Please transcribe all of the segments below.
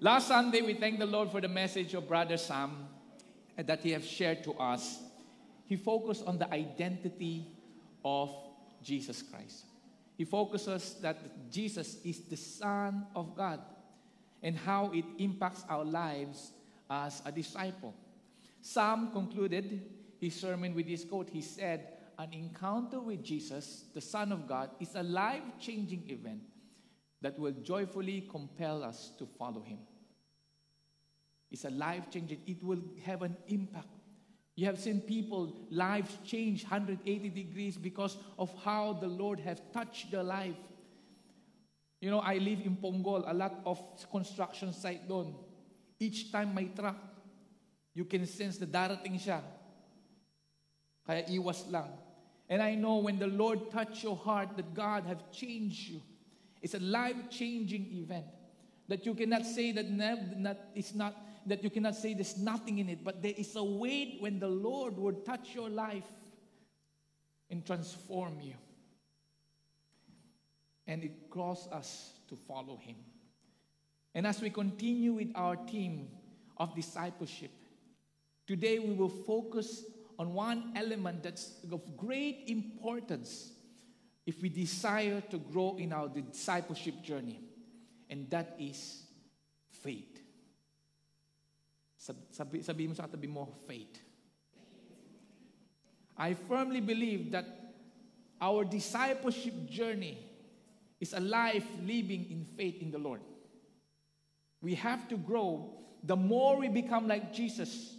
Last Sunday, we thank the Lord for the message of Brother Sam uh, that he has shared to us. He focused on the identity of Jesus Christ. He focuses that Jesus is the Son of God and how it impacts our lives as a disciple. Sam concluded his sermon with this quote. He said, An encounter with Jesus, the Son of God, is a life changing event that will joyfully compel us to follow him. It's a life changing, it will have an impact. You have seen people, lives change 180 degrees because of how the Lord has touched their life. You know, I live in Punggol, a lot of construction site doon. Each time my truck, you can sense the darating siya. Kaya iwas lang. And I know when the Lord touch your heart that God have changed you. It's a life-changing event that you cannot say that not, it's not that you cannot say there's nothing in it, but there is a weight when the Lord would touch your life and transform you. And it calls us to follow Him. And as we continue with our team of discipleship, today we will focus on one element that's of great importance if we desire to grow in our discipleship journey, and that is faith. Sabi, sabi mo sa katabi mo, faith. I firmly believe that our discipleship journey is a life living in faith in the Lord. We have to grow. The more we become like Jesus,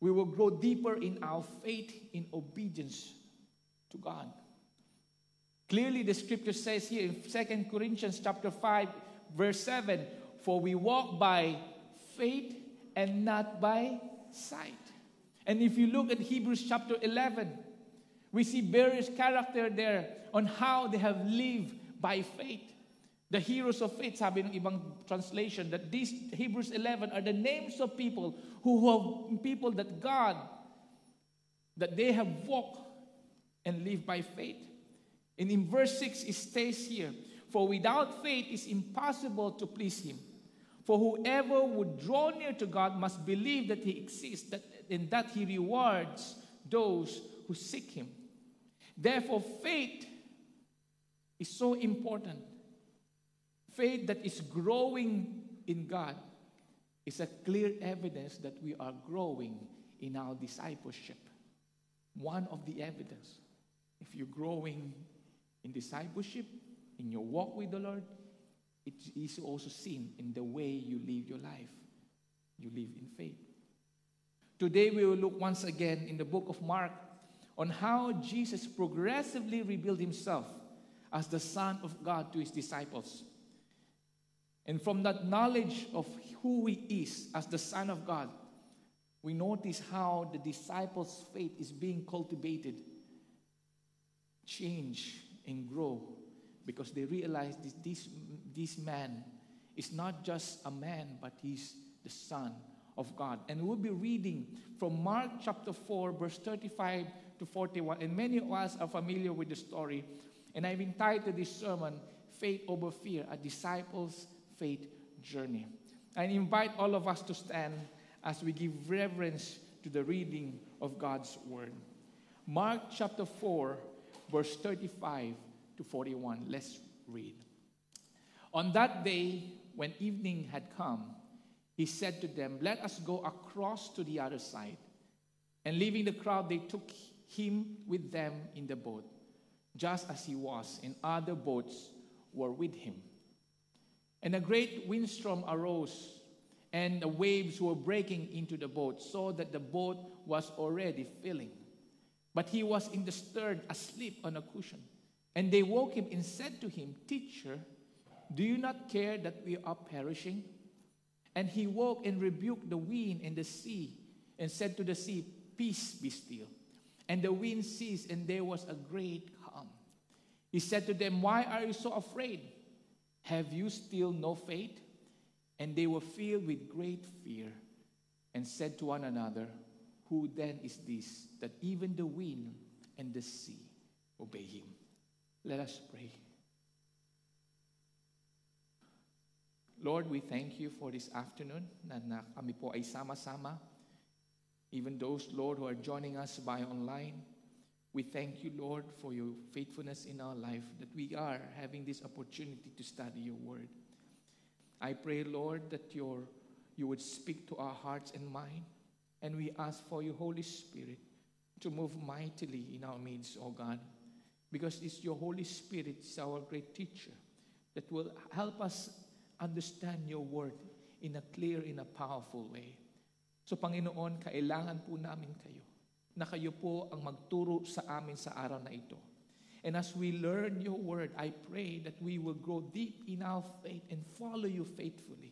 we will grow deeper in our faith in obedience to God. Clearly, the scripture says here in 2 Corinthians chapter 5, verse 7, for we walk by faith and not by sight. And if you look at Hebrews chapter 11, we see various character there on how they have lived by faith. The heroes of faith, sabi ng ibang translation, that these Hebrews 11 are the names of people who have people that God, that they have walked and lived by faith. And in verse 6, it stays here For without faith it's impossible to please Him. For whoever would draw near to God must believe that He exists that, and that He rewards those who seek Him. Therefore, faith is so important. Faith that is growing in God is a clear evidence that we are growing in our discipleship. One of the evidence. If you're growing in discipleship, in your walk with the Lord, it is also seen in the way you live your life. You live in faith. Today, we will look once again in the book of Mark on how Jesus progressively revealed himself as the Son of God to his disciples. And from that knowledge of who he is as the Son of God, we notice how the disciples' faith is being cultivated, change, and grow because they realize this, this, this man is not just a man, but he's the Son of God. And we'll be reading from Mark chapter 4, verse 35 to 41. And many of us are familiar with the story. And I've entitled this sermon, Faith Over Fear, a Disciple's Faith Journey. I invite all of us to stand as we give reverence to the reading of God's Word. Mark chapter 4, verse 35 to 41. Let's read. On that day, when evening had come, he said to them, Let us go across to the other side. And leaving the crowd, they took him with them in the boat, just as he was, and other boats were with him. And a great windstorm arose, and the waves were breaking into the boat, so that the boat was already filling. But he was in the stern, asleep on a cushion. And they woke him and said to him, Teacher, do you not care that we are perishing? And he woke and rebuked the wind and the sea, and said to the sea, Peace be still. And the wind ceased, and there was a great calm. He said to them, Why are you so afraid? Have you still no faith? And they were filled with great fear and said to one another, Who then is this that even the wind and the sea obey him? Let us pray. Lord, we thank you for this afternoon na, na kami po ay sama-sama. Even those, Lord, who are joining us by online, we thank you, Lord, for your faithfulness in our life, that we are having this opportunity to study your word. I pray, Lord, that your, you would speak to our hearts and mind, and we ask for your Holy Spirit to move mightily in our midst, oh God, because it's your Holy Spirit, it's our great teacher, that will help us understand your word in a clear, in a powerful way. So Panginoon, kailangan po namin kayo na kayo po ang magturo sa amin sa araw na ito. And as we learn your word, I pray that we will grow deep in our faith and follow you faithfully.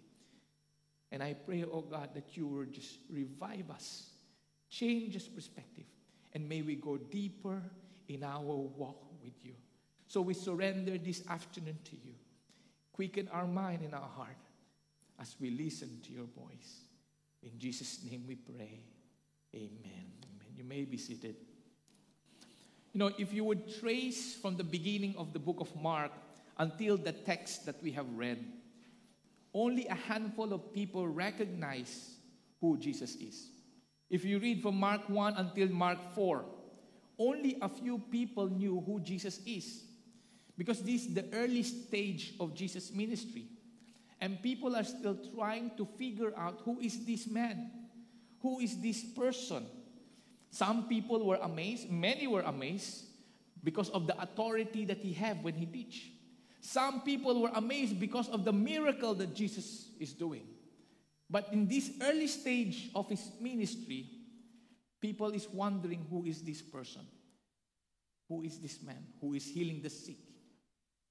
And I pray, oh God, that you will just revive us, change us perspective, and may we go deeper in our walk with you. So we surrender this afternoon to you. Quicken our mind and our heart as we listen to your voice. In Jesus' name we pray. Amen. Amen. You may be seated. You know, if you would trace from the beginning of the book of Mark until the text that we have read, only a handful of people recognize who Jesus is. If you read from Mark 1 until Mark 4, only a few people knew who Jesus is. Because this is the early stage of Jesus' ministry. And people are still trying to figure out who is this man? Who is this person? Some people were amazed, many were amazed because of the authority that he had when he teach. Some people were amazed because of the miracle that Jesus is doing. But in this early stage of his ministry, people is wondering who is this person? Who is this man who is healing the sick?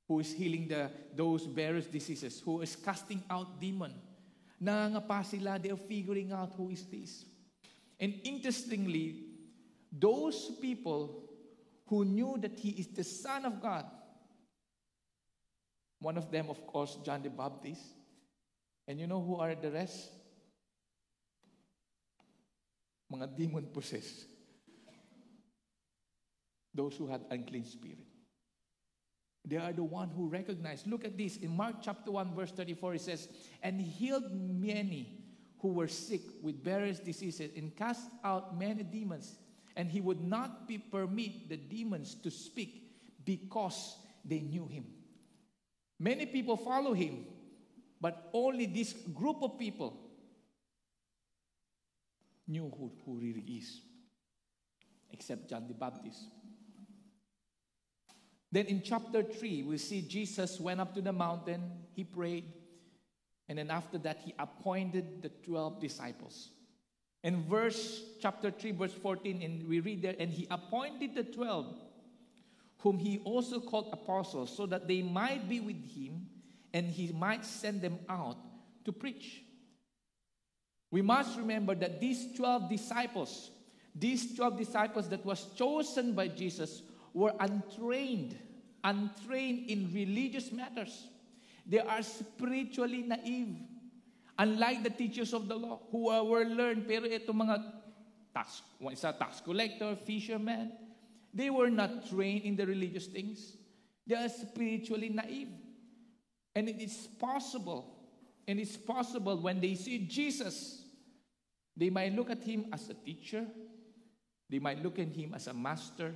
Who is healing the, those various diseases? Who is casting out demon? Nangangapa sila, they are figuring out who is this. And interestingly, those people who knew that he is the Son of God, one of them, of course, John the Baptist. And you know who are the rest? Mga demon possessed. Those who had unclean spirit. They are the one who recognize. Look at this. In Mark chapter 1, verse 34, it says, And healed many who were sick with various diseases and cast out many demons. And he would not be permit the demons to speak because they knew him. Many people follow him, but only this group of people knew who, who really is, except John the Baptist. Then in chapter 3, we see Jesus went up to the mountain, he prayed, and then after that, he appointed the 12 disciples. In verse chapter 3, verse 14, and we read there, and he appointed the 12, whom he also called apostles, so that they might be with him and he might send them out to preach. We must remember that these 12 disciples, these 12 disciples that was chosen by Jesus were untrained, untrained in religious matters. They are spiritually naive. Unlike the teachers of the law who were learned, pero ito mga tax, isa tax collector, fisherman, they were not trained in the religious things. They are spiritually naive. And it is possible, and it's possible when they see Jesus, they might look at him as a teacher, they might look at him as a master,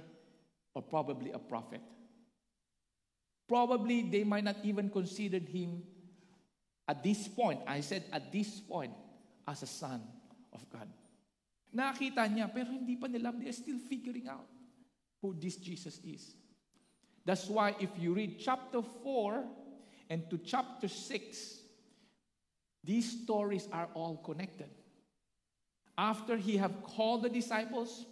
or probably a prophet. Probably they might not even consider him at this point, I said at this point, as a son of God. Nakita niya, pero hindi pa nila, they're still figuring out who this Jesus is. That's why if you read chapter 4 and to chapter 6, these stories are all connected. After he have called the disciples,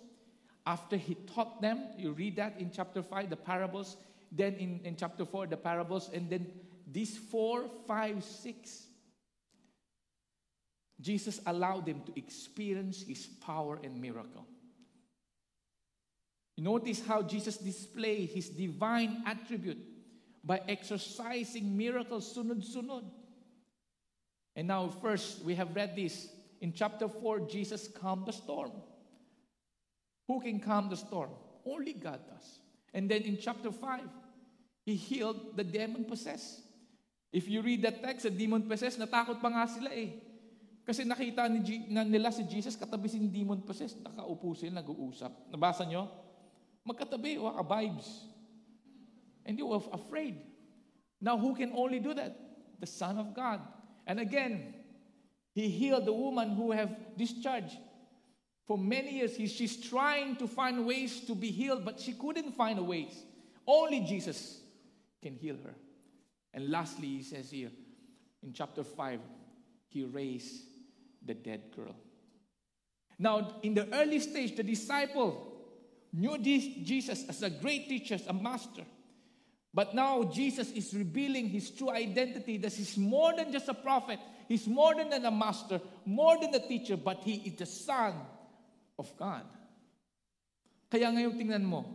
after he taught them, you read that in chapter 5, the parables, then in, in chapter 4, the parables, and then these 4, 5, 6, Jesus allowed them to experience his power and miracle. Notice how Jesus displayed his divine attribute by exercising miracles sunod-sunod. And now, first, we have read this. In chapter 4, Jesus calmed the storm. Who can calm the storm? Only God does. And then in chapter 5, he healed the demon possessed. If you read that text, the demon possessed, natakot pa nga sila eh. Kasi nakita ni G- na nila si Jesus katabi si demon possessed. Nakaupo sila, nag-uusap. Nabasa nyo? Magkatabi, oh, waka vibes. And you were afraid. Now, who can only do that? The Son of God. And again, He healed the woman who have discharged. For many years, he, she's trying to find ways to be healed, but she couldn't find a ways. Only Jesus can heal her. And lastly, he says here in chapter 5, he raised the dead girl. Now, in the early stage, the disciple knew Jesus as a great teacher, a master. But now Jesus is revealing his true identity that he's more than just a prophet, he's more than a master, more than a teacher, but he is the Son of God. Kaya ngayon tingnan mo,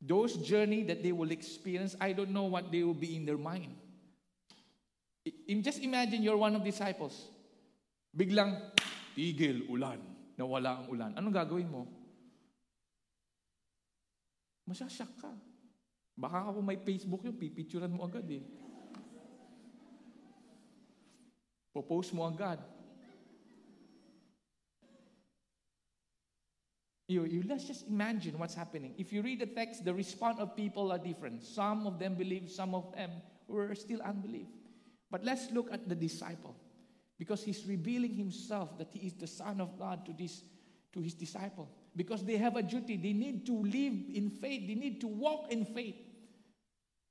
those journey that they will experience, I don't know what they will be in their mind. Just imagine you're one of disciples. Biglang, tigil, ulan. Nawala ang ulan. Anong gagawin mo? Masasyak ka. Baka kung may Facebook yun, pipicturan mo agad eh. Popost mo agad. You, you let's just imagine what's happening. If you read the text, the response of people are different. Some of them believe, some of them were still unbelief. But let's look at the disciple. Because he's revealing himself that he is the Son of God to this to his disciple. Because they have a duty. They need to live in faith. They need to walk in faith.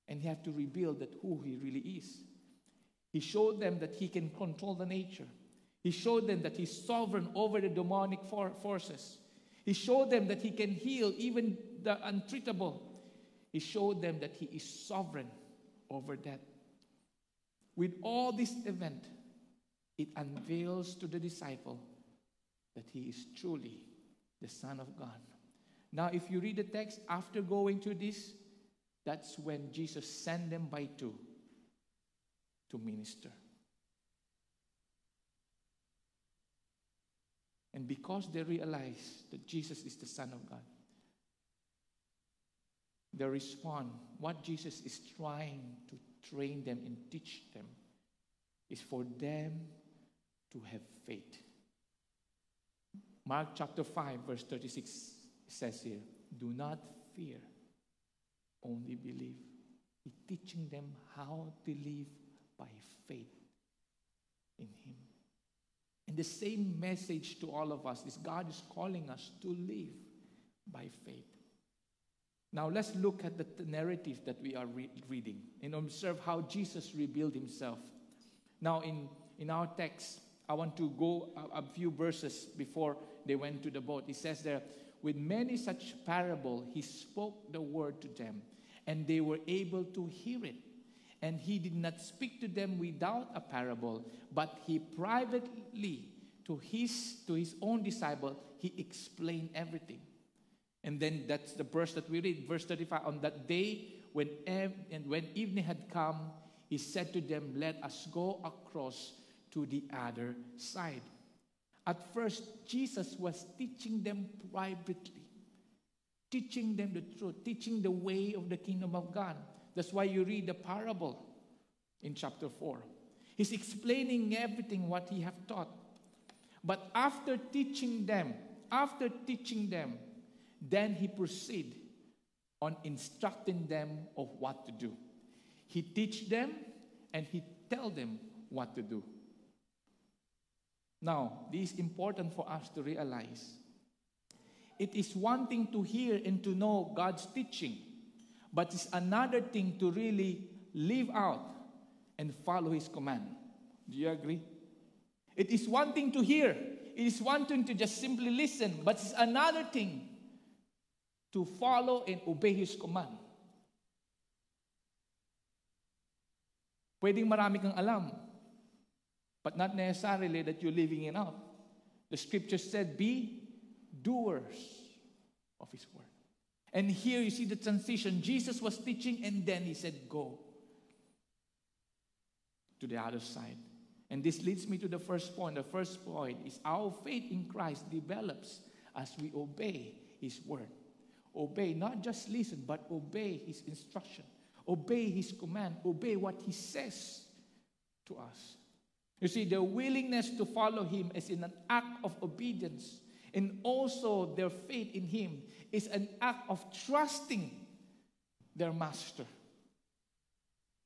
And he have to reveal that who he really is. He showed them that he can control the nature. He showed them that he's sovereign over the demonic for- forces. He showed them that he can heal even the untreatable. He showed them that he is sovereign over death. With all this event, it unveils to the disciple that he is truly the Son of God. Now, if you read the text, after going through this, that's when Jesus sent them by two to minister. And because they realize that Jesus is the Son of God, they respond. What Jesus is trying to train them and teach them is for them to have faith. Mark chapter 5, verse 36 says here, Do not fear, only believe. He's teaching them how to live by faith in Him. And the same message to all of us is God is calling us to live by faith. Now let's look at the narrative that we are re- reading and observe how Jesus revealed himself. Now, in, in our text, I want to go a, a few verses before they went to the boat. It says there, with many such parable, he spoke the word to them, and they were able to hear it. And he did not speak to them without a parable, but he privately to his to his own disciple he explained everything. And then that's the verse that we read, verse 35. On that day, when ev- and when evening had come, he said to them, Let us go across to the other side. At first, Jesus was teaching them privately, teaching them the truth, teaching the way of the kingdom of God. That's why you read the parable in chapter 4. He's explaining everything what he have taught. But after teaching them, after teaching them, then he proceed on instructing them of what to do. He teach them and he tell them what to do. Now, this is important for us to realize. It is one thing to hear and to know God's teaching, but it's another thing to really live out and follow his command. Do you agree? It is one thing to hear, it is one thing to just simply listen, but it's another thing to follow and obey his command. Pwedeng marami kang alam, but not necessarily that you're living it out. The scripture said, be doers of his word. And here you see the transition. Jesus was teaching, and then he said, go to the other side. And this leads me to the first point. The first point is our faith in Christ develops as we obey his word. Obey, not just listen, but obey his instruction. obey His command, obey what He says to us. You see, their willingness to follow Him is in an act of obedience, and also their faith in Him is an act of trusting their Master.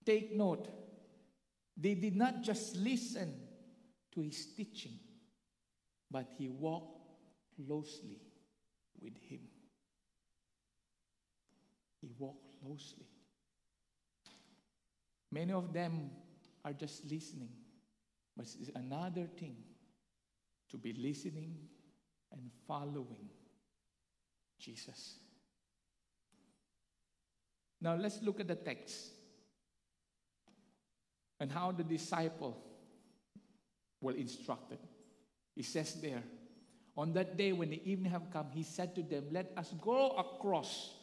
Take note, they did not just listen to His teaching, but He walked closely with Him. He walked closely. Many of them are just listening, but it's another thing to be listening and following Jesus. Now let's look at the text and how the disciple were instructed. He says there, on that day when the evening had come, he said to them, Let us go across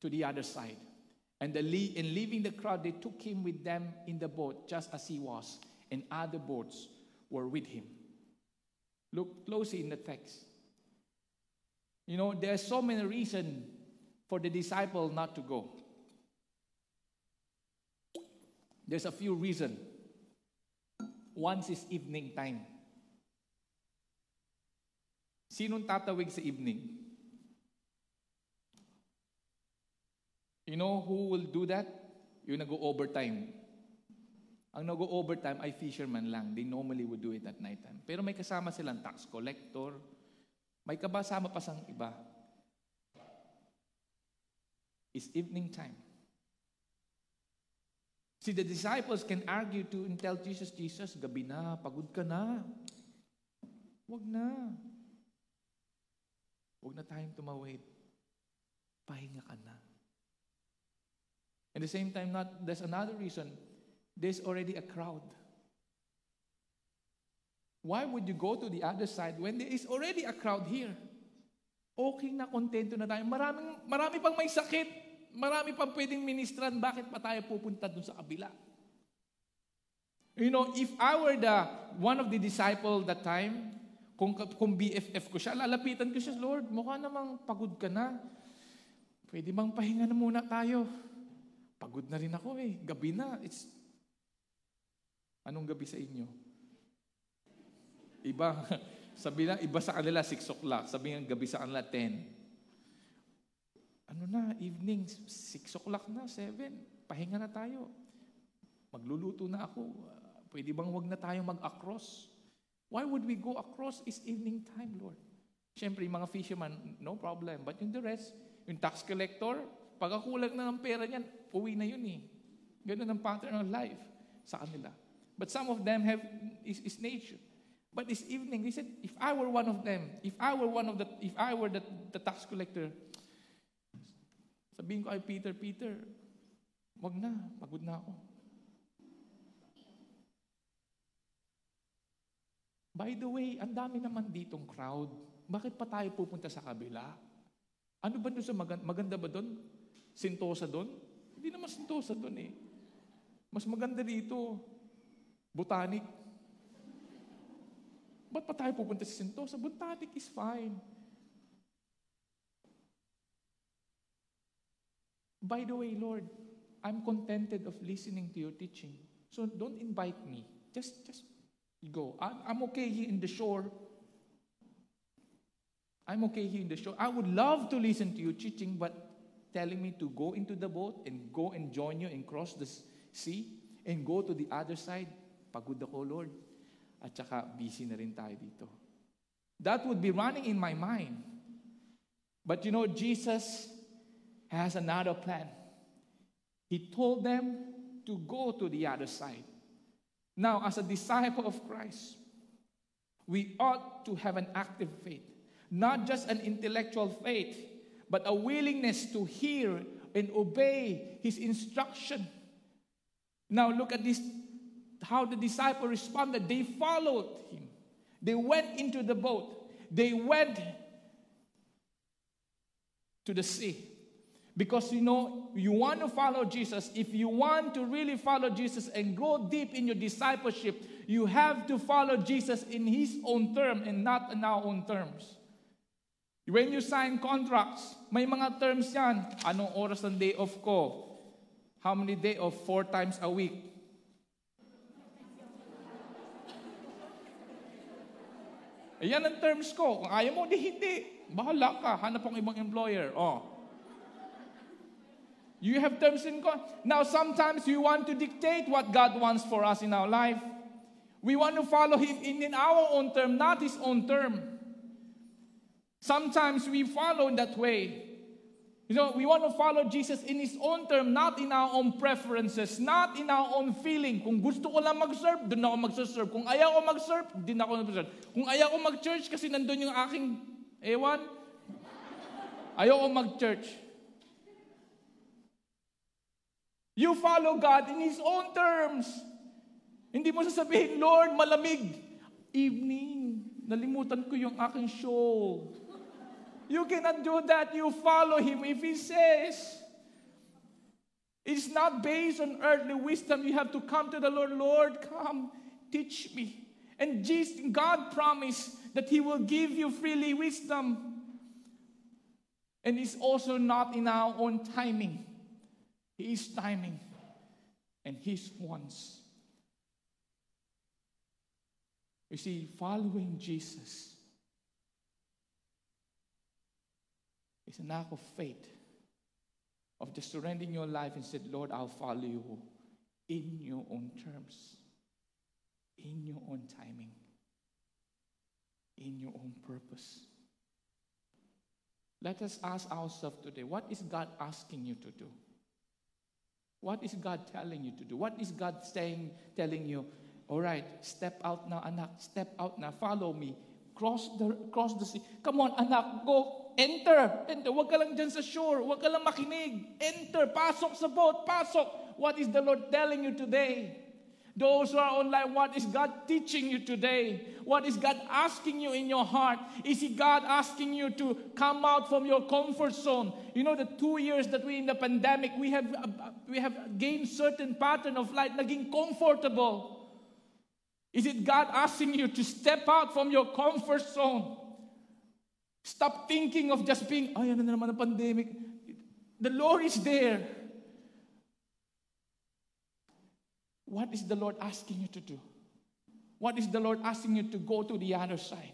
to the other side. And the, in leaving the crowd, they took him with them in the boat, just as he was, and other boats were with him. Look closely in the text. You know, there are so many reasons for the disciple not to go. There's a few reasons. One is evening time. Sinong tatawig sa evening? You know who will do that? Yung nag-overtime. Ang nag-overtime ay fisherman lang. They normally would do it at night time. Pero may kasama silang tax collector. May kabasama pa sang iba. It's evening time. See, the disciples can argue to and tell Jesus, Jesus, gabi na, pagod ka na. Huwag na. Huwag na tayong tumawid. Pahinga ka na. At the same time, not, there's another reason. There's already a crowd. Why would you go to the other side when there is already a crowd here? Okay na, kontento na tayo. Maraming, marami pang may sakit. Marami pang pwedeng ministran. Bakit pa tayo pupunta dun sa kabila? You know, if I were the one of the disciple that time, kung, kung BFF ko siya, lalapitan ko siya, Lord, mukha namang pagod ka na. Pwede bang pahinga na muna tayo? Pagod na rin ako eh. Gabi na. It's... Anong gabi sa inyo? Iba, sabi na, iba sa kanila 6 o'clock. Sabi nga gabi sa kanila 10. Ano na, evening, 6 o'clock na, 7. Pahinga na tayo. Magluluto na ako. Pwede bang wag na tayo mag-across? Why would we go across? It's evening time, Lord. Siyempre, yung mga fishermen, no problem. But yung the rest, yung tax collector, pagkakulang na ng pera niyan, uwi na yun eh. Ganun ang pattern of life sa kanila. But some of them have is, is nature. But this evening, they said, if I were one of them, if I were one of the, if I were the, the tax collector, sabihin ko ay Peter, Peter, wag na, pagod na ako. By the way, ang dami naman ditong crowd. Bakit pa tayo pupunta sa kabila? Ano ba doon sa maganda, maganda ba doon? Sintosa doon? Hindi naman sintosa doon eh. Mas maganda dito. Botanic. Ba't pa tayo pupunta sa Sentosa? Botanic is fine. By the way, Lord, I'm contented of listening to your teaching. So don't invite me. Just, just go. I'm okay here in the shore. I'm okay here in the shore. I would love to listen to your teaching, but telling me to go into the boat and go and join you and cross the sea and go to the other side. Pagod ako, Lord. At saka busy na rin tayo dito. That would be running in my mind. But you know, Jesus has another plan. He told them to go to the other side. Now, as a disciple of Christ, we ought to have an active faith, not just an intellectual faith, but a willingness to hear and obey his instruction. Now look at this how the disciple responded. They followed him. They went into the boat. They went to the sea. Because you know, you want to follow Jesus. If you want to really follow Jesus and go deep in your discipleship, you have to follow Jesus in his own term and not in our own terms. When you sign contracts, may mga terms yan. Anong oras ng day off ko? How many day of four times a week? Ayan ang terms ko. Kung ayaw mo, di hindi. Bahala ka. Hanap ang ibang employer. Oh. You have terms in God. Now, sometimes we want to dictate what God wants for us in our life. We want to follow Him in, in our own term, not His own term. Sometimes we follow in that way. You know, we want to follow Jesus in His own term, not in our own preferences, not in our own feeling. Kung gusto ko lang mag-serve, doon ako mag-serve. Kung ayaw ko mag-serve, din ako mag-serve. Kung ayaw ko mag-church kasi nandun yung aking ewan, ayaw ko mag-church. You follow God in His own terms. Hindi mo sasabihin, Lord, malamig. Evening, nalimutan ko yung aking show. You cannot do that. You follow him if he says. It's not based on earthly wisdom. You have to come to the Lord. Lord, come, teach me. And Jesus, God promised that he will give you freely wisdom. And it's also not in our own timing. His timing and His wants. You see, following Jesus It's an act of faith, of just surrendering your life and said, Lord, I'll follow you in your own terms, in your own timing, in your own purpose. Let us ask ourselves today what is God asking you to do? What is God telling you to do? What is God saying, telling you, all right, step out now, anak, step out now, follow me, cross the, cross the sea. Come on, anak, go, Enter. Enter. Huwag ka lang dyan sa shore. Huwag ka lang makinig. Enter. Pasok sa boat. Pasok. What is the Lord telling you today? Those who are online, what is God teaching you today? What is God asking you in your heart? Is He God asking you to come out from your comfort zone? You know, the two years that we in the pandemic, we have uh, we have gained certain pattern of life, naging comfortable. Is it God asking you to step out from your comfort zone? Stop thinking of just being, ay, ano na naman ang pandemic. The Lord is there. What is the Lord asking you to do? What is the Lord asking you to go to the other side?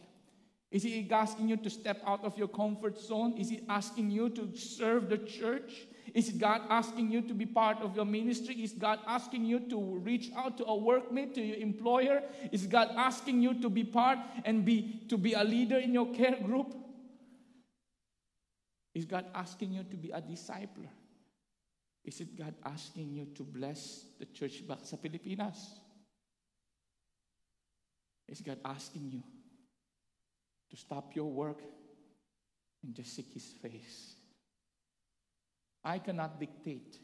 Is He asking you to step out of your comfort zone? Is He asking you to serve the church? Is God asking you to be part of your ministry? Is God asking you to reach out to a workmate, to your employer? Is God asking you to be part and be to be a leader in your care group? Is God asking you to be a discipler? Is it God asking you to bless the church back sa Pilipinas? Is God asking you to stop your work and just seek His face? I cannot dictate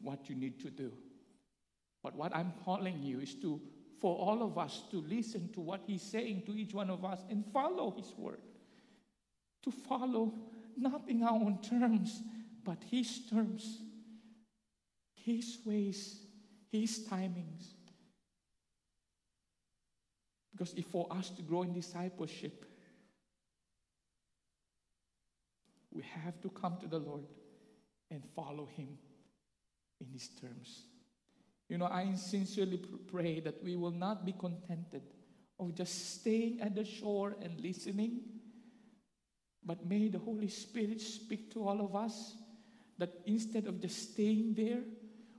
what you need to do. But what I'm calling you is to, for all of us, to listen to what He's saying to each one of us and follow His word. To follow not in our own terms, but His terms, His ways, His timings. Because if for us to grow in discipleship, we have to come to the Lord and follow Him in His terms. You know, I sincerely pray that we will not be contented of just staying at the shore and listening but may the Holy Spirit speak to all of us that instead of just staying there,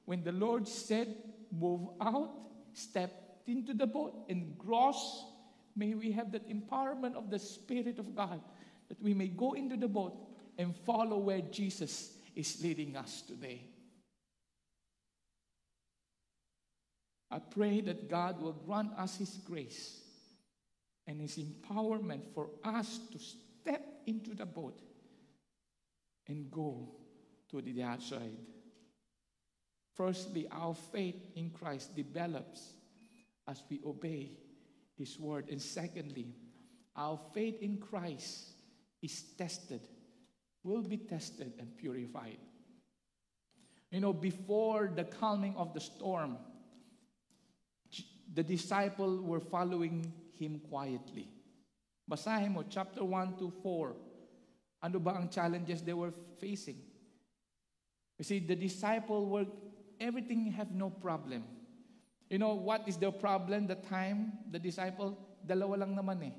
when the Lord said, Move out, step into the boat and cross, may we have that empowerment of the Spirit of God that we may go into the boat and follow where Jesus is leading us today. I pray that God will grant us His grace and His empowerment for us to into the boat and go to the outside. Firstly, our faith in Christ develops as we obey His word. And secondly, our faith in Christ is tested, will be tested and purified. You know, before the calming of the storm, the disciples were following him quietly. Basahin mo, chapter 1 to 4. Ano ba ang challenges they were facing? You see, the disciple were everything have no problem. You know what is the problem the time the disciple dalawa lang naman eh.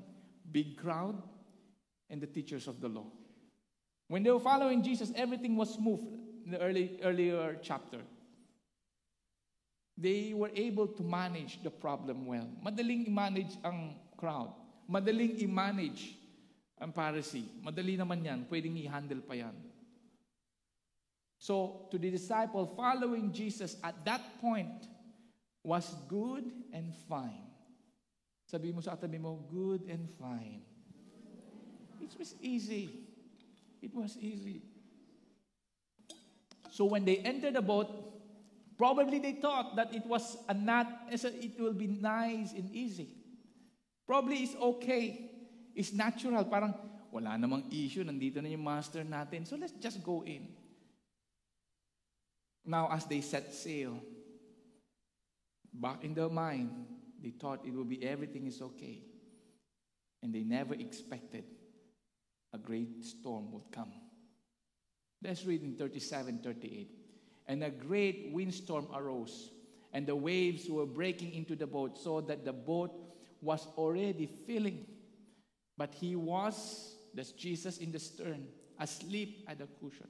Big crowd and the teachers of the law. When they were following Jesus, everything was smooth in the early earlier chapter. They were able to manage the problem well. Madaling i-manage ang crowd. Madaling i-manage ang Pharisee. Madali naman yan. Pwedeng i-handle pa yan. So, to the disciple, following Jesus at that point was good and fine. Sabi mo sa katabi mo, good and fine. It was easy. It was easy. So when they entered the boat, probably they thought that it was a not, it will be nice and easy. Probably it's okay. It's natural. Parang wala namang issue. Nandito na yung master natin. So let's just go in. Now, as they set sail, back in their mind, they thought it would be everything is okay. And they never expected a great storm would come. Let's read in 37 38. And a great windstorm arose, and the waves were breaking into the boat, so that the boat was already filling. But he was, that's Jesus in the stern, asleep at the cushion.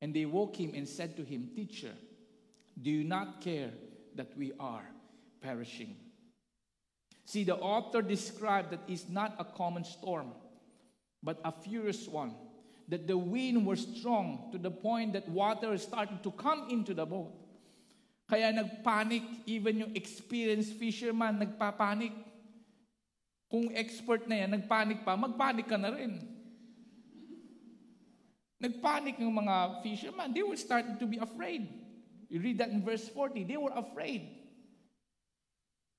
And they woke him and said to him, Teacher, do you not care that we are perishing? See, the author described that it's not a common storm, but a furious one. That the wind was strong to the point that water started to come into the boat. Kaya nagpanic, even yung experienced fisherman nagpapanik. Kung expert na yan, nagpanic pa, magpanic ka na rin. Nagpanic ng mga fishermen. They were starting to be afraid. You read that in verse 40. They were afraid.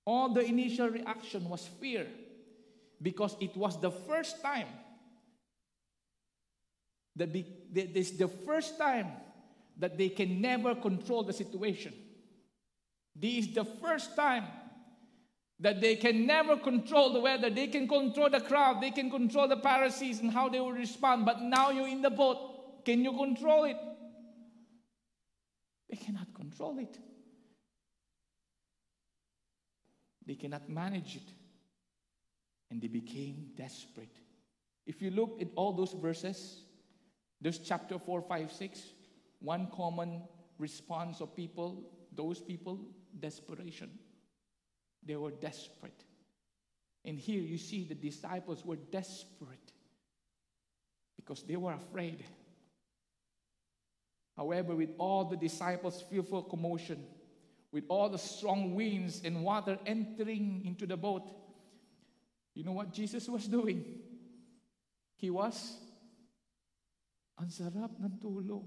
All the initial reaction was fear because it was the first time that this is the first time that they can never control the situation. This is the first time that they can never control the weather. They can control the crowd. They can control the Pharisees and how they will respond. But now you're in the boat. Can you control it? They cannot control it. They cannot manage it. And they became desperate. If you look at all those verses, there's chapter 4, 5, 6. One common response of people, those people, desperation. They were desperate. And here you see the disciples were desperate because they were afraid. However, with all the disciples' fearful commotion, with all the strong winds and water entering into the boat, you know what Jesus was doing? He was, ang sarap ng tulog.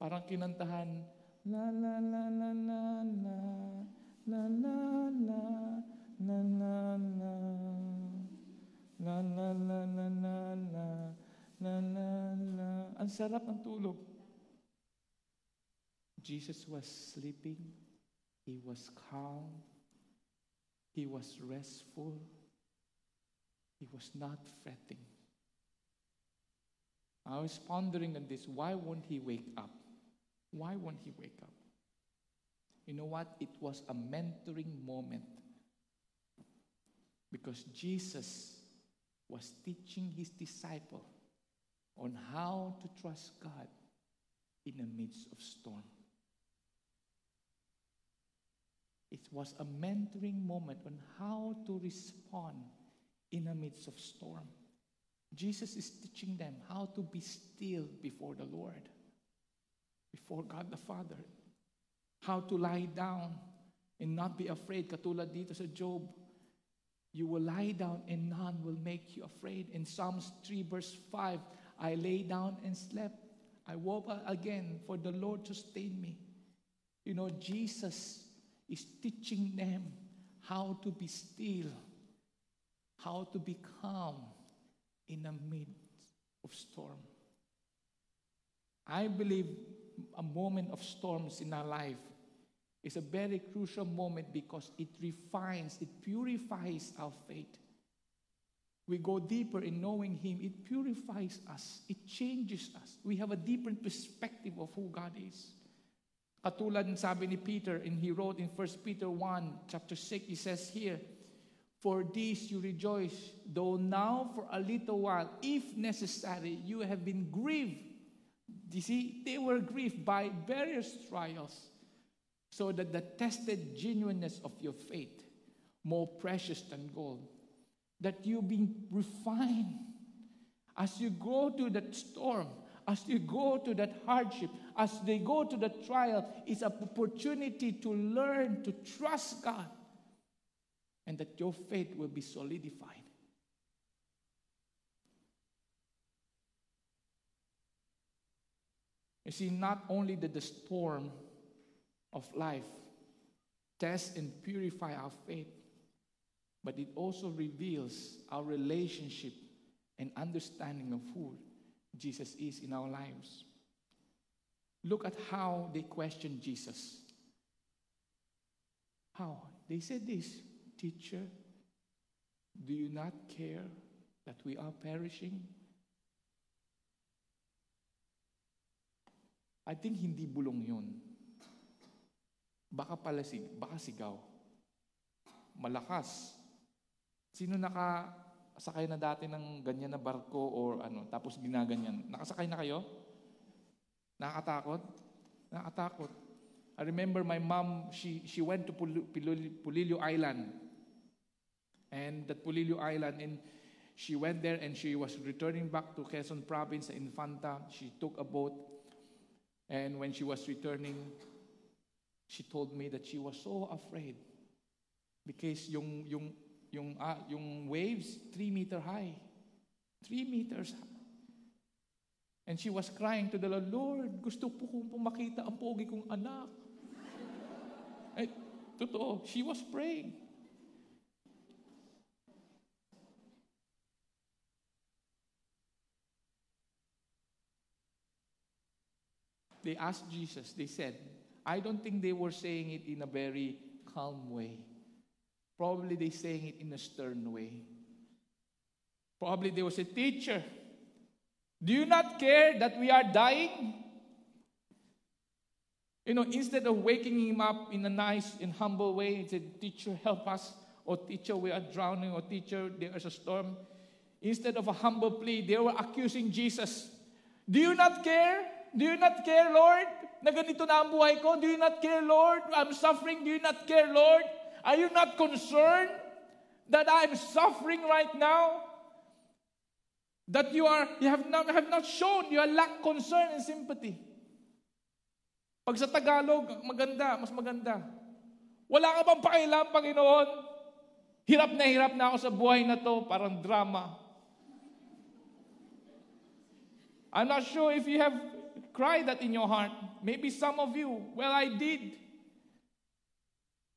Parang kinantahan, la la la la la la, la la la, la la la, la la la la la la, la la la. Ang sarap ng tulog. Jesus was sleeping, he was calm, he was restful, he was not fretting. I was pondering on this why won't he wake up? Why won't he wake up? You know what? It was a mentoring moment because Jesus was teaching his disciple on how to trust God in the midst of storm. It was a mentoring moment on how to respond in the midst of storm. Jesus is teaching them how to be still before the Lord, before God the Father. How to lie down and not be afraid. Katulad dito sa Job, you will lie down and none will make you afraid. In Psalms 3 verse 5, I lay down and slept. I woke up again for the Lord sustained me. You know, Jesus is teaching them how to be still, how to be calm in the midst of storm. I believe a moment of storms in our life is a very crucial moment because it refines, it purifies our faith. we go deeper in knowing Him, it purifies us, it changes us. We have a different perspective of who God is. Katulad ng sabi ni Peter, and he wrote in 1 Peter 1, chapter 6, he says here, For this you rejoice, though now for a little while, if necessary, you have been grieved. You see, they were grieved by various trials, so that the tested genuineness of your faith, more precious than gold, that you being refined as you go through that storm, as you go to that hardship, as they go to the trial, it's an opportunity to learn to trust God and that your faith will be solidified. You see, not only did the storm of life test and purify our faith, but it also reveals our relationship and understanding of who Jesus is in our lives. Look at how they questioned Jesus. How? They said this Teacher, do you not care that we are perishing? I think hindi bulong yun. Baka pala sig baka sigaw. Malakas. Sino nakasakay na dati ng ganyan na barko or ano, tapos ginaganyan? Nakasakay na kayo? Nakakatakot? Nakakatakot. I remember my mom, she, she went to Pulilio Island. And that Pulilio Island, and she went there and she was returning back to Quezon Province, Infanta. She took a boat. And when she was returning, she told me that she was so afraid because yung, yung, yung, uh, yung waves, three meter high. Three meters high. And she was crying to the Lord, Lord, gusto po kong pumakita ang pogi kong anak. Ay, totoo, she was praying. They asked Jesus, they said, I don't think they were saying it in a very calm way. Probably they saying it in a stern way. Probably they was a teacher, do you not care that we are dying? You know, instead of waking him up in a nice and humble way and said, Teacher, help us, or teacher, we are drowning, or teacher, there is a storm. Instead of a humble plea, they were accusing Jesus. Do you not care? Do you not care, Lord? Na ganito na ang buhay ko? Do you not care, Lord? I'm suffering. Do you not care, Lord? Are you not concerned that I'm suffering right now? that you are you have not have not shown you lack concern and sympathy. Pag sa Tagalog, maganda, mas maganda. Wala ka bang pakialam, Panginoon? Hirap na hirap na ako sa buhay na to, parang drama. I'm not sure if you have cried that in your heart. Maybe some of you. Well, I did.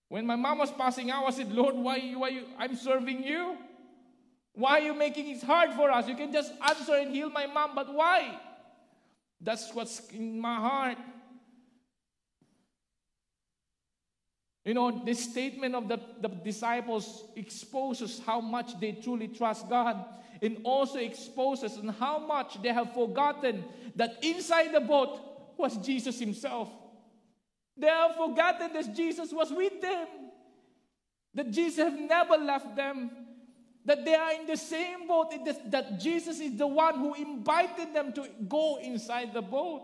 When my mom was passing out, I said, Lord, why, why you, I'm serving you? Why are you making it hard for us? You can just answer and heal my mom, but why? That's what's in my heart. You know, this statement of the, the disciples exposes how much they truly trust God and also exposes and how much they have forgotten that inside the boat was Jesus Himself. They have forgotten that Jesus was with them, that Jesus have never left them that they are in the same boat, that Jesus is the one who invited them to go inside the boat.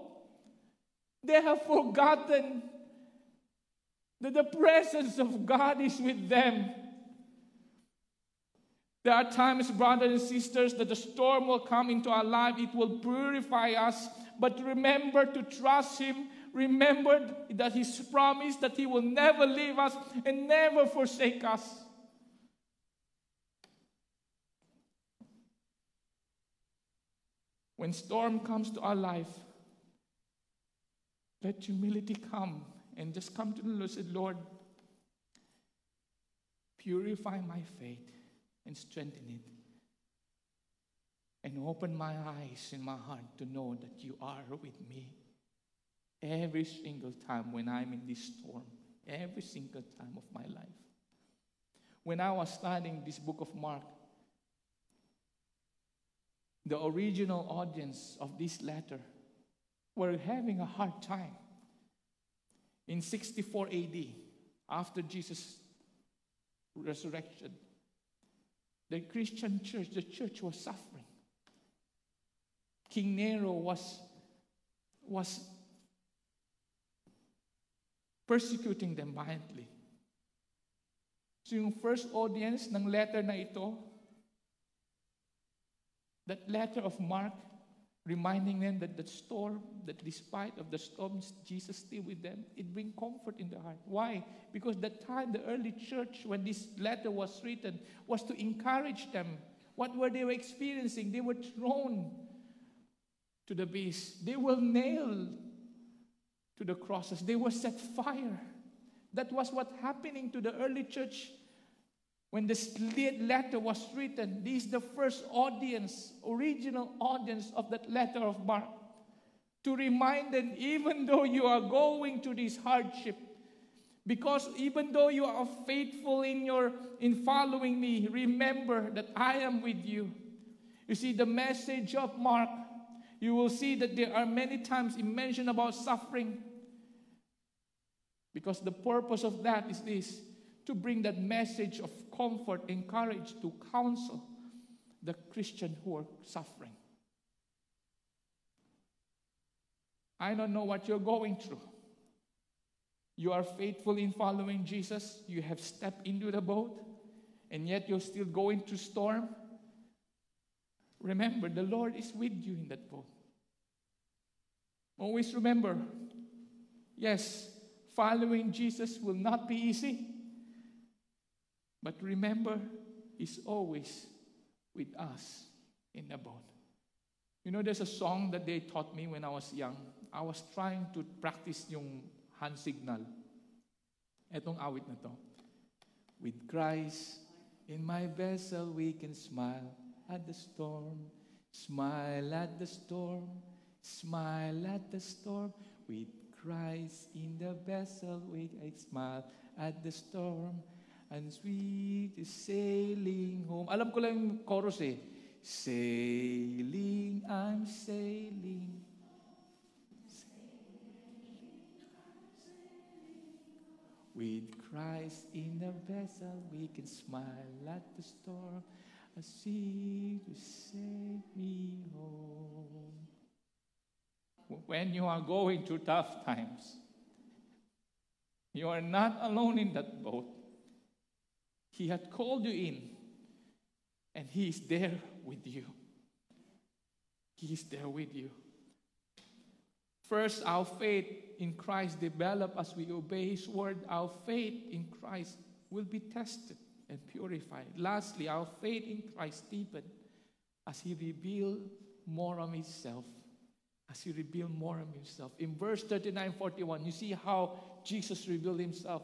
They have forgotten that the presence of God is with them. There are times, brothers and sisters, that the storm will come into our life. It will purify us. But remember to trust Him. Remember that His promise that He will never leave us and never forsake us. When storm comes to our life, let humility come and just come to the Lord and say, Lord, purify my faith and strengthen it. And open my eyes and my heart to know that you are with me every single time when I'm in this storm, every single time of my life. When I was studying this book of Mark, the original audience of this letter were having a hard time. In 64 AD, after Jesus' resurrection, the Christian church, the church was suffering. King Nero was, was persecuting them violently. So yung first audience ng letter na ito, that letter of Mark, reminding them that the storm, that despite of the storms, Jesus still with them, it bring comfort in the heart. Why? Because that time, the early church, when this letter was written, was to encourage them. What were they experiencing? They were thrown to the beast. They were nailed to the crosses. They were set fire. That was what happening to the early church when this letter was written. This is the first audience, original audience of that letter of Mark. To remind them, even though you are going through this hardship, because even though you are faithful in your in following me, remember that I am with you. You see, the message of Mark, you will see that there are many times it mentioned about suffering. Because the purpose of that is this to bring that message of comfort encourage, to counsel the Christian who are suffering. I don't know what you're going through. You are faithful in following Jesus. You have stepped into the boat, and yet you're still going through storm. Remember, the Lord is with you in that boat. Always remember, yes, Following Jesus will not be easy. But remember, He's always with us in the boat. You know, there's a song that they taught me when I was young. I was trying to practice yung hand signal. Etong awit na to. With Christ in my vessel, we can smile at the storm. Smile at the storm. Smile at the storm. With Christ in the vessel, we can smile at the storm, and sweet is sailing home. Alam ko lang yung chorus eh. Sailing, I'm sailing. With Christ in the vessel, we can smile at the storm, a sea to save me home when you are going through tough times. You are not alone in that boat. He had called you in, and He is there with you. He is there with you. First, our faith in Christ develop as we obey His word. Our faith in Christ will be tested and purified. Lastly, our faith in Christ deepened as He revealed more of Himself as he revealed more of himself. In verse 39 41, you see how Jesus revealed himself.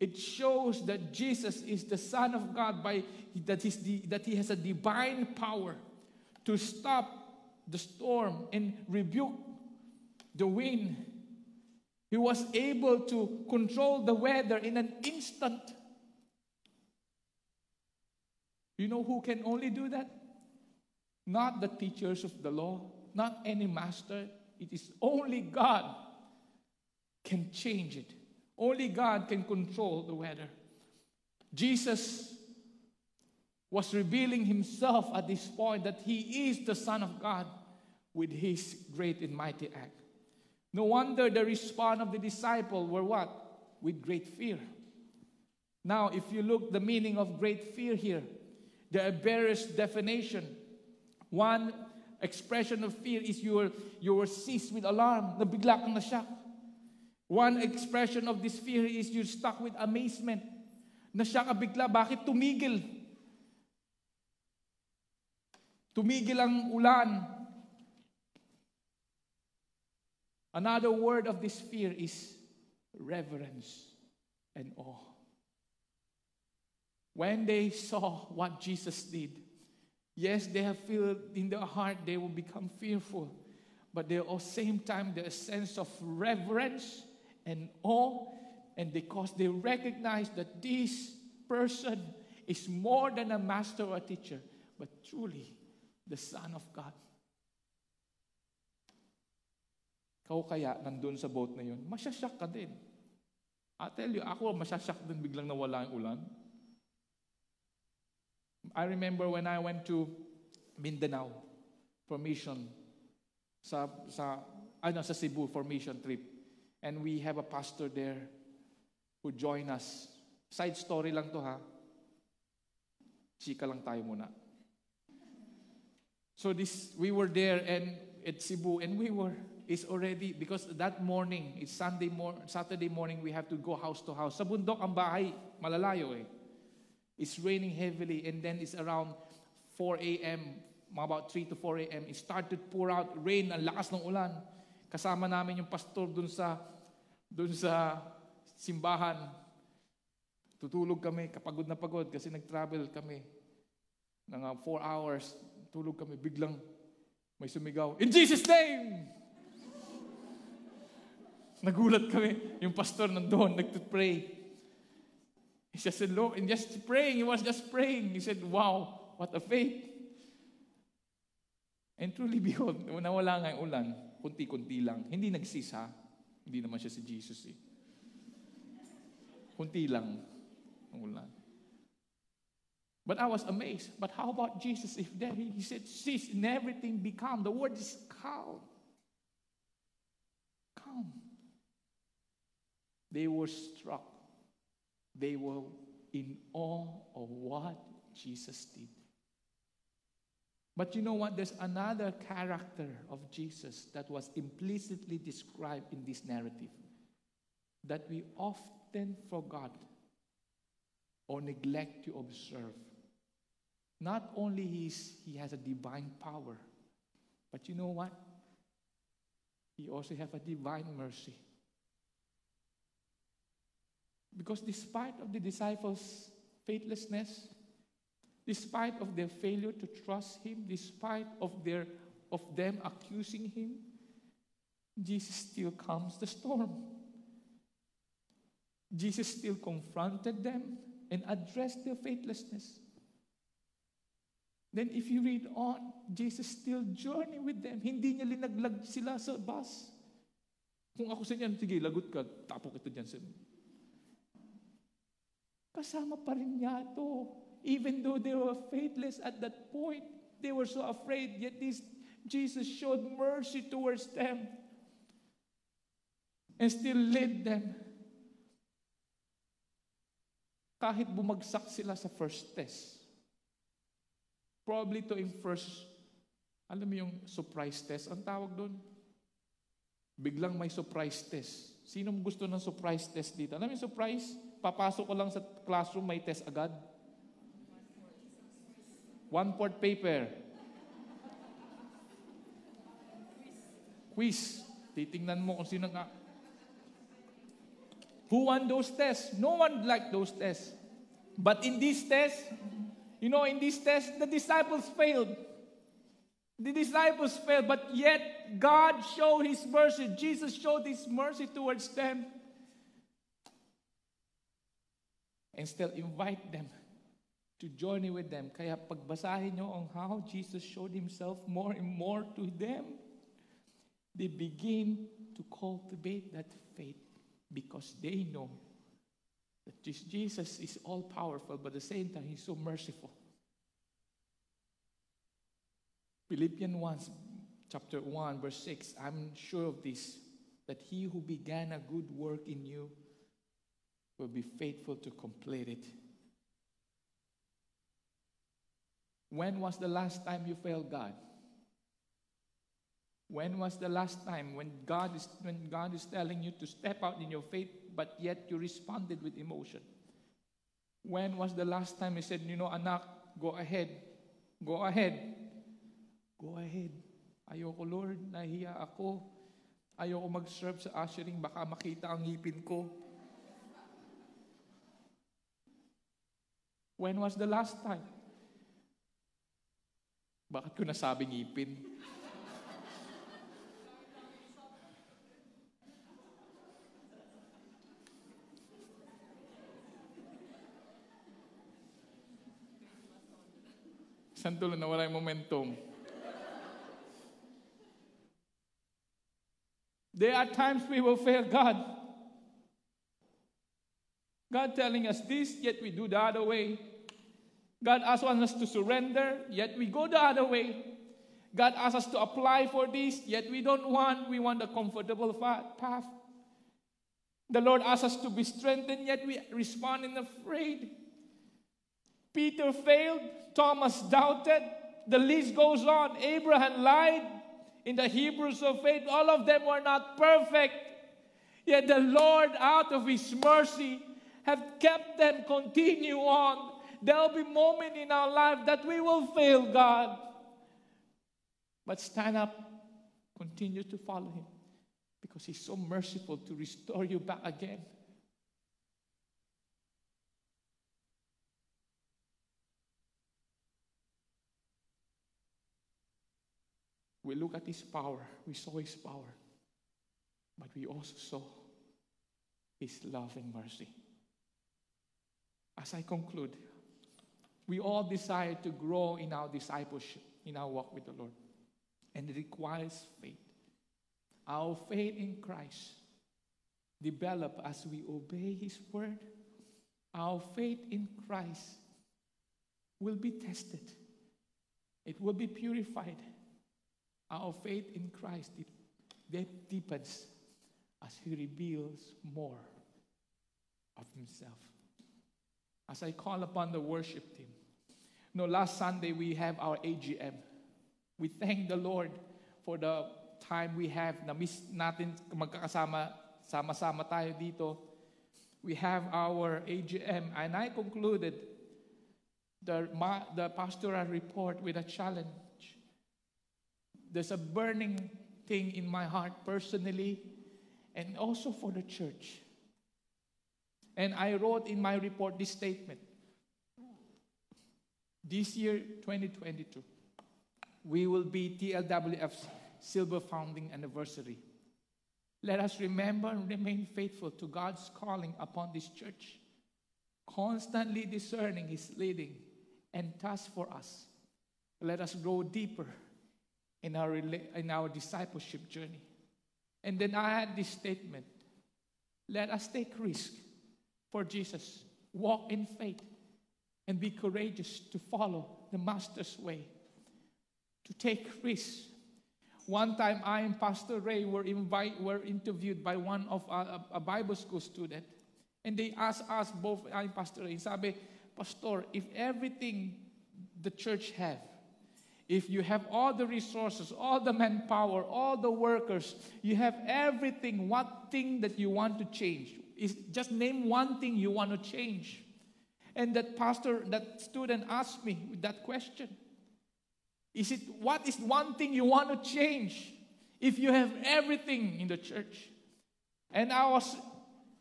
it shows that Jesus is the Son of God by that, the, that he has a divine power to stop the storm and rebuke the wind. He was able to control the weather in an instant. You know who can only do that? Not the teachers of the law, not any master. It is only God can change it. Only God can control the weather. Jesus was revealing himself at this point that he is the Son of God with his great and mighty act. No wonder the response of the disciple were what? With great fear. Now, if you look the meaning of great fear here, there are various definition. One expression of fear is you were, you were seized with alarm, nabigla kang na-shock. One expression of this fear is you're stuck with amazement. Na siya ka bigla, bakit tumigil? Tumigil ang ulan. Another word of this fear is reverence and awe. When they saw what Jesus did, yes, they have felt in their heart they will become fearful, but at the same time, a sense of reverence and awe, and because they recognize that this person is more than a master or a teacher, but truly the Son of God. Kau kaya nandun sa boat na yun, masyasyak ka din. I tell you, ako masyasyak din biglang nawala yung ulan. I remember when I went to Mindanao for mission sa sa ano sa Cebu for mission trip. And we have a pastor there who joined us. Side story lang to ha. Chika lang tayo muna. So this we were there and at Cebu and we were is already because that morning it's Sunday mor Saturday morning we have to go house to house. Sa bundok ang bahay malalayo eh. It's raining heavily, and then it's around 4 a.m., about 3 to 4 a.m., it started pour out rain, ang lakas ng ulan. Kasama namin yung pastor dun sa, dun sa simbahan. Tutulog kami, kapagod na pagod kasi nag-travel kami. Ng 4 hours, tulog kami, biglang may sumigaw, In Jesus' name! Nagulat kami. Yung pastor nandoon, nagtupray. He just said, Lord, and just praying, he was just praying. He said, wow, what a faith. And truly, behold, nawala nga yung ulan, kunti-kunti lang. Hindi nagsisa. Hindi naman siya si Jesus eh. Kunti lang ang ulan. But I was amazed. But how about Jesus? If there, he said, cease and everything be calm. The word is calm. Calm. They were struck they were in awe of what Jesus did. But you know what? There's another character of Jesus that was implicitly described in this narrative that we often forgot or neglect to observe. Not only is he has a divine power, but you know what? He also has a divine mercy. Because despite of the disciples' faithlessness, despite of their failure to trust him, despite of their of them accusing him, Jesus still calms the storm. Jesus still confronted them and addressed their faithlessness. Then if you read on, Jesus still journey with them. Hindi niya linaglag sila sa bus. Kung ako sa inyo, sige, lagot ka, tapo kita dyan sa Kasama pa rin niya. Even though they were faithless at that point, they were so afraid, yet this, Jesus showed mercy towards them and still led them. Kahit bumagsak sila sa first test. Probably to in first, alam mo yung surprise test, ang tawag doon? Biglang may surprise test. Sino gusto ng surprise test dito? Alam mo yung surprise? papasok ko lang sa classroom, may test agad. One port paper. Quiz. Titingnan mo kung sino nga. Who won those tests? No one liked those tests. But in this test, you know, in this test, the disciples failed. The disciples failed, but yet God showed His mercy. Jesus showed His mercy towards them. and still invite them to journey with them. Kaya pagbasahin nyo on how Jesus showed himself more and more to them, they begin to cultivate that faith because they know that Jesus is all powerful, but at the same time, he's so merciful. Philippians 1, chapter 1, verse 6, I'm sure of this, that he who began a good work in you will be faithful to complete it. When was the last time you failed God? When was the last time when God is when God is telling you to step out in your faith, but yet you responded with emotion? When was the last time He said, you know, anak, go ahead. Go ahead. Go ahead. Ayoko, Lord, nahiya ako. Ayoko mag-serve sa ushering, baka makita ang ngipin ko. When was the last time? Bakit ko nasabing ngipin? Saan tuloy nawala yung momentum? There are times we will fail God. God telling us this, yet we do the other way. God asks us to surrender, yet we go the other way. God asks us to apply for this, yet we don't want, we want a comfortable path. The Lord asks us to be strengthened, yet we respond in afraid. Peter failed, Thomas doubted, the list goes on. Abraham lied in the Hebrews of faith. All of them were not perfect. Yet the Lord, out of His mercy, have kept them continue on. There will be moments in our life that we will fail God. But stand up, continue to follow Him because He's so merciful to restore you back again. We look at His power, we saw His power, but we also saw His love and mercy. As I conclude, we all desire to grow in our discipleship, in our walk with the Lord. And it requires faith. Our faith in Christ develop as we obey His word. Our faith in Christ will be tested. It will be purified our faith in Christ deepens as He reveals more of Himself. As I call upon the worship team, no, last Sunday we have our AGM. We thank the Lord for the time we have. Na-miss natin magkakasama, sama-sama tayo dito. We have our AGM, and I concluded the, the pastoral report with a challenge there's a burning thing in my heart personally and also for the church. And I wrote in my report this statement. This year, 2022, we will be TLWF's silver founding anniversary. Let us remember and remain faithful to God's calling upon this church, constantly discerning His leading and task for us. Let us grow deeper in our, in our discipleship journey. And then I had this statement let us take risk for Jesus, walk in faith, and be courageous to follow the Master's way, to take risks. One time, I and Pastor Ray were, invite, were interviewed by one of a, a Bible school student, and they asked us both, I and Pastor Ray, sabi, Pastor, if everything the church have, if you have all the resources, all the manpower, all the workers, you have everything, what thing that you want to change? Is just name one thing you want to change. And that pastor, that student asked me that question. Is it what is one thing you want to change if you have everything in the church? And I was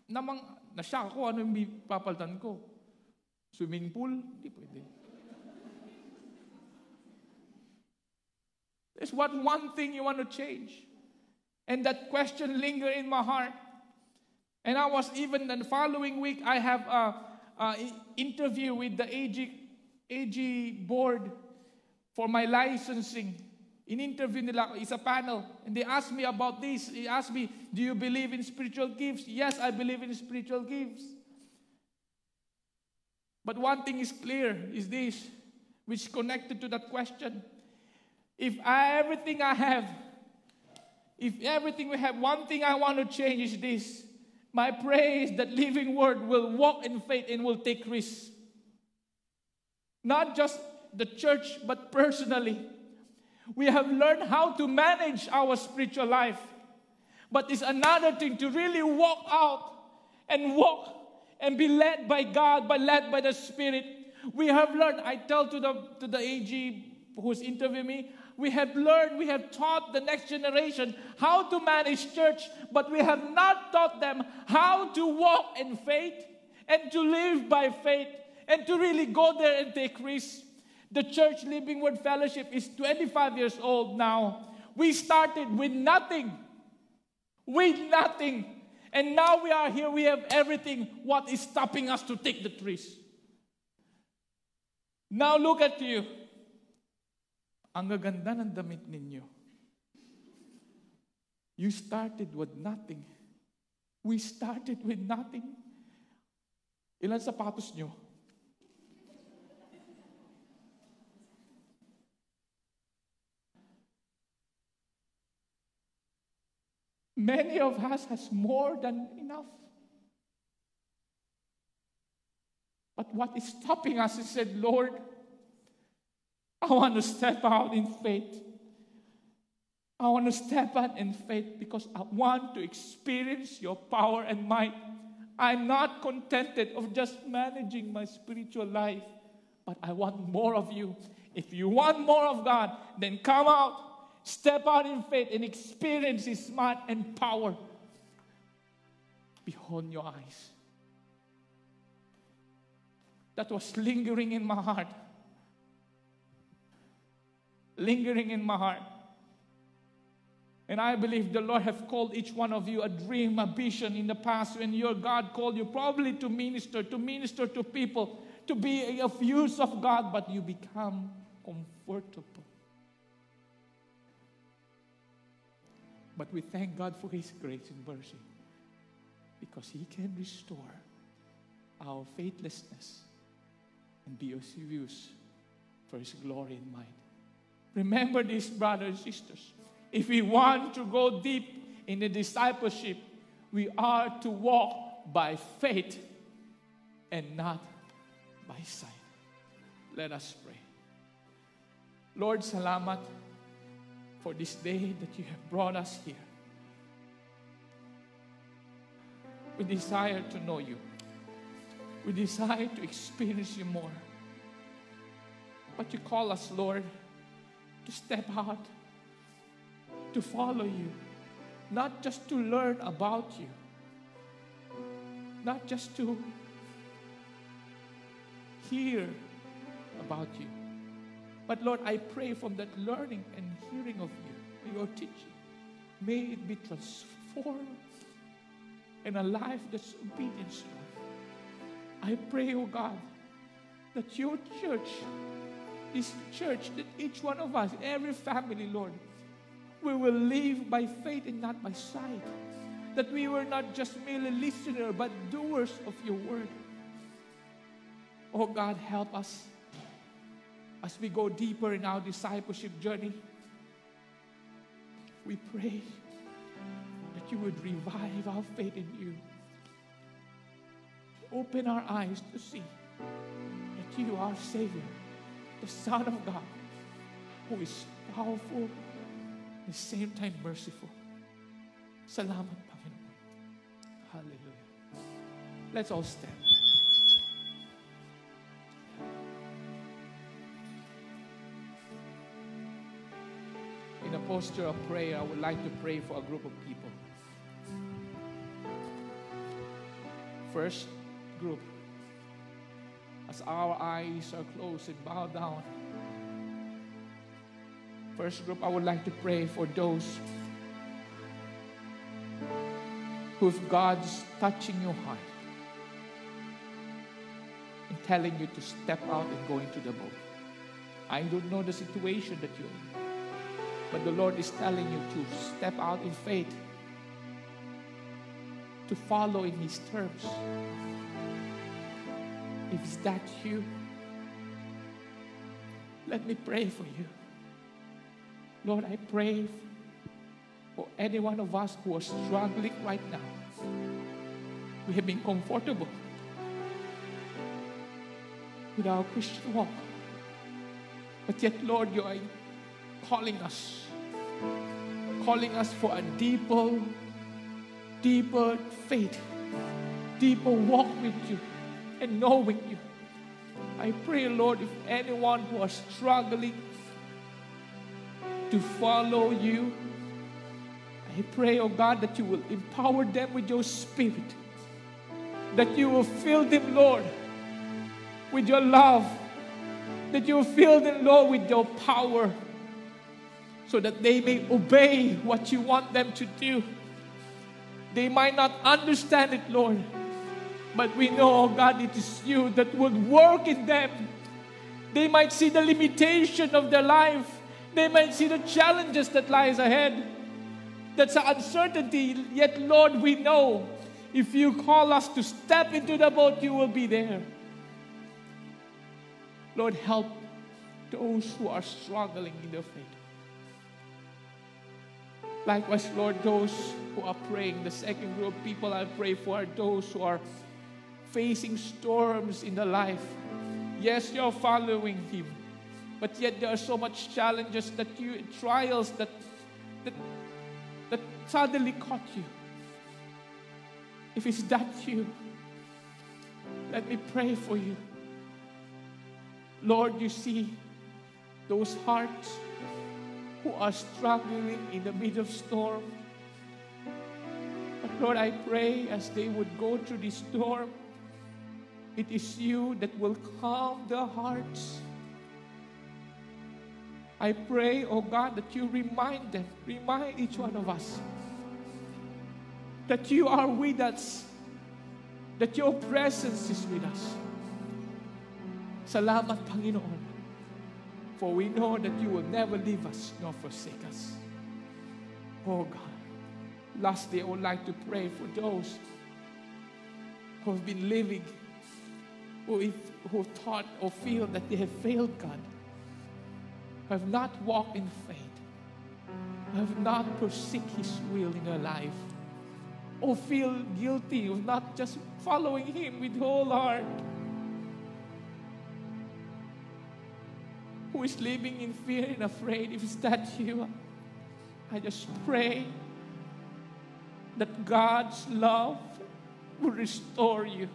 namang nashock ako ano yung papalitan ko. Swimming pool? Hindi pwede. There's what one thing you want to change. And that question lingered in my heart. And I was even the following week, I have Uh, an interview with the AG, AG board for my licensing. In-interview nila ako, is a panel. And they asked me about this. They asked me, do you believe in spiritual gifts? Yes, I believe in spiritual gifts. But one thing is clear, is this, which connected to that question. If I, everything I have, if everything we have, one thing I want to change is this. My prayer is that living word will walk in faith and will take risks. Not just the church, but personally. We have learned how to manage our spiritual life. But it's another thing to really walk out and walk and be led by God, but led by the Spirit. We have learned, I tell to the, to the AG who's interviewing me, We have learned, we have taught the next generation how to manage church, but we have not taught them how to walk in faith and to live by faith and to really go there and take risks. The church Living Word Fellowship is 25 years old now. We started with nothing. With nothing. And now we are here, we have everything. What is stopping us to take the risk? Now look at you. Ang gaganda ng damit ninyo. You started with nothing. We started with nothing. Ilan sapatos nyo? Many of us has more than enough. But what is stopping us is said, Lord, I want to step out in faith. I want to step out in faith because I want to experience your power and might. I'm not contented of just managing my spiritual life, but I want more of you. If you want more of God, then come out Step out in faith and experience His might and power beyond your eyes. That was lingering in my heart. Lingering in my heart. And I believe the Lord have called each one of you a dream, a vision in the past when your God called you probably to minister, to minister to people, to be of use of God, but you become comfortable. But we thank God for His grace and mercy because He can restore our faithlessness and be of use for His glory and might. Remember this, brothers and sisters. If we want to go deep in the discipleship, we are to walk by faith and not by sight. Let us pray. Lord, salamat for this day that you have brought us here. We desire to know you. We desire to experience you more. But you call us, Lord, to step out, to follow you, not just to learn about you, not just to hear about you. But Lord, I pray from that learning and hearing of you, your teaching, may it be transformed in a life that's obedience, Lord. I pray, oh God, that your church, this church, that each one of us, every family, Lord, we will live by faith and not by sight. That we were not just merely listeners, but doers of your word. Oh God, help us as we go deeper in our discipleship journey, we pray that you would revive our faith in you. Open our eyes to see that you are Savior, the Son of God, who is powerful, at the same time merciful. Salamat, Panginoon. Hallelujah. Let's all stand. In a posture of prayer, I would like to pray for a group of people. First group, as our eyes are closed and bow down. First group, I would like to pray for those who God's touching your heart and telling you to step out and go into the boat. I don't know the situation that you're in. But the Lord is telling you to step out in faith, to follow in His terms. If that you, let me pray for you. Lord, I pray for any one of us who are struggling right now. We have been comfortable with our Christian walk. But yet, Lord, you are calling us, calling us for a deeper, deeper faith, deeper walk with you and knowing you. I pray, Lord, if anyone who is struggling to follow you. I pray, oh God, that you will empower them with your spirit, that you will fill them, Lord, with your love, that you will fill them, Lord, with your power, so that they may obey what you want them to do. They might not understand it, Lord, but we know, oh God, it is you that would work in them. They might see the limitation of their life. They might see the challenges that lies ahead. That's an uncertainty. Yet, Lord, we know if you call us to step into the boat, you will be there. Lord, help those who are struggling in their faith. Likewise, Lord, those who are praying, the second group of people I pray for are those who are facing storms in the life. Yes, you're following Him, but yet there are so much challenges that you, trials that, that, that suddenly caught you. If it's that you, let me pray for you. Lord, you see those hearts who are struggling in the midst of storm. But Lord, I pray as they would go through this storm, it is you that will calm their hearts. I pray, oh God, that you remind them, remind each one of us that you are with us, that your presence is with us. Salamat, Panginoon, for we know that you will never leave us nor forsake us. Oh God. Lastly, I would like to pray for those who have been living, who, who thought or feel that they have failed God, who have not walked in faith, who have not pursued His will in their life, or feel guilty of not just following Him with whole heart. Who is living in fear and afraid? If it's that you, I just pray that God's love will restore you,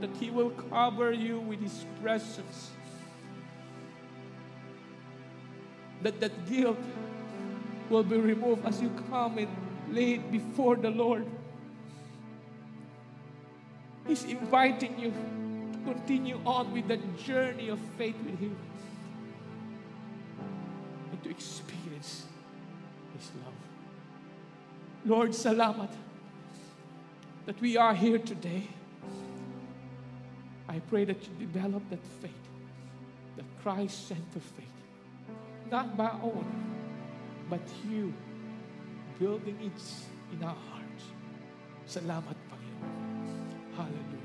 that He will cover you with His presence, that that guilt will be removed as you come and lay it before the Lord. He's inviting you to continue on with that journey of faith with Him and to experience His love. Lord, salamat that we are here today. I pray that you develop that faith, that Christ centered faith. Not my own, but you building it in our hearts. Salamat, Panginoon. Hallelujah.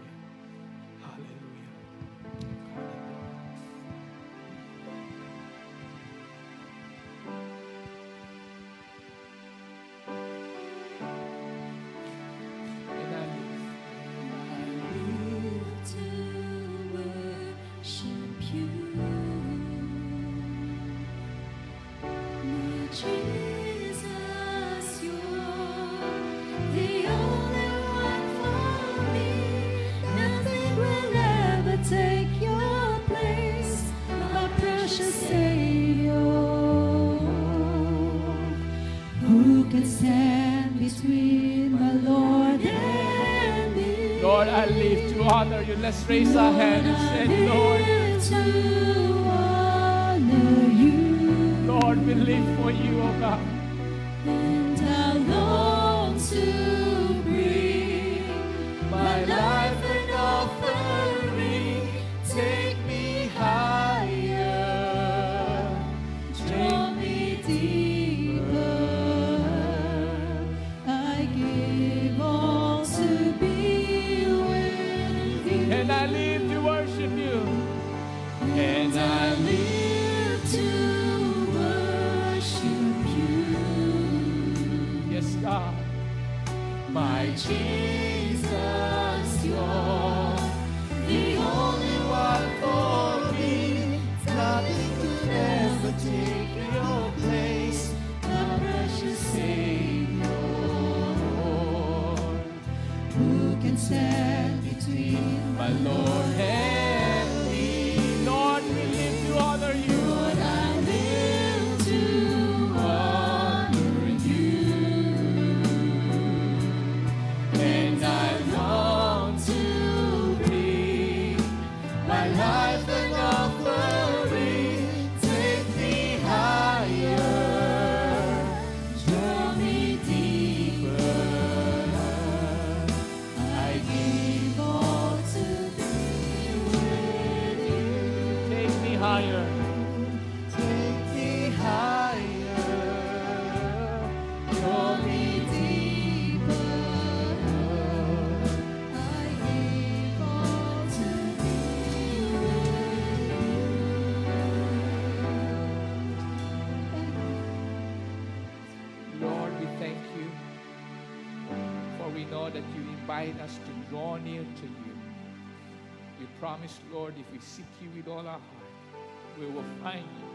Let's raise our hands and Lord, us to draw near to you. You promise, Lord, if we seek you with all our heart, we will find you.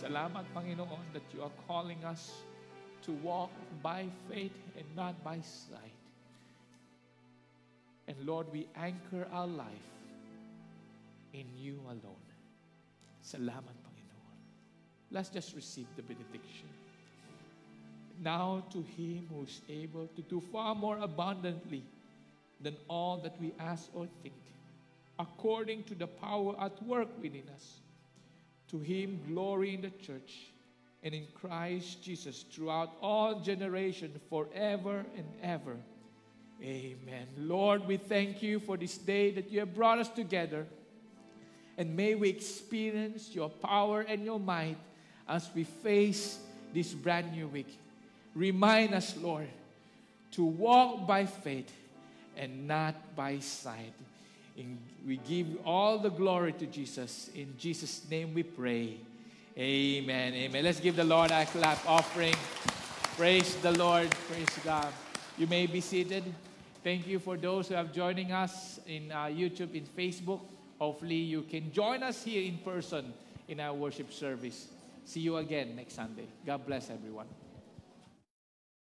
Salamat, Panginoon, that you are calling us to walk by faith and not by sight. And Lord, we anchor our life in you alone. Salamat, Panginoon. Let's just receive the benediction. Now to him who is able to do far more abundantly than all that we ask or think, according to the power at work within us. To him glory in the church and in Christ Jesus throughout all generations, forever and ever. Amen. Lord, we thank you for this day that you have brought us together. And may we experience your power and your might as we face this brand new week. Remind us, Lord, to walk by faith and not by sight. In, we give all the glory to Jesus. In Jesus' name we pray. Amen. Amen. Let's give the Lord a clap offering. Praise the Lord. Praise God. You may be seated. Thank you for those who have joining us in uh, YouTube, in Facebook. Hopefully, you can join us here in person in our worship service. See you again next Sunday. God bless everyone.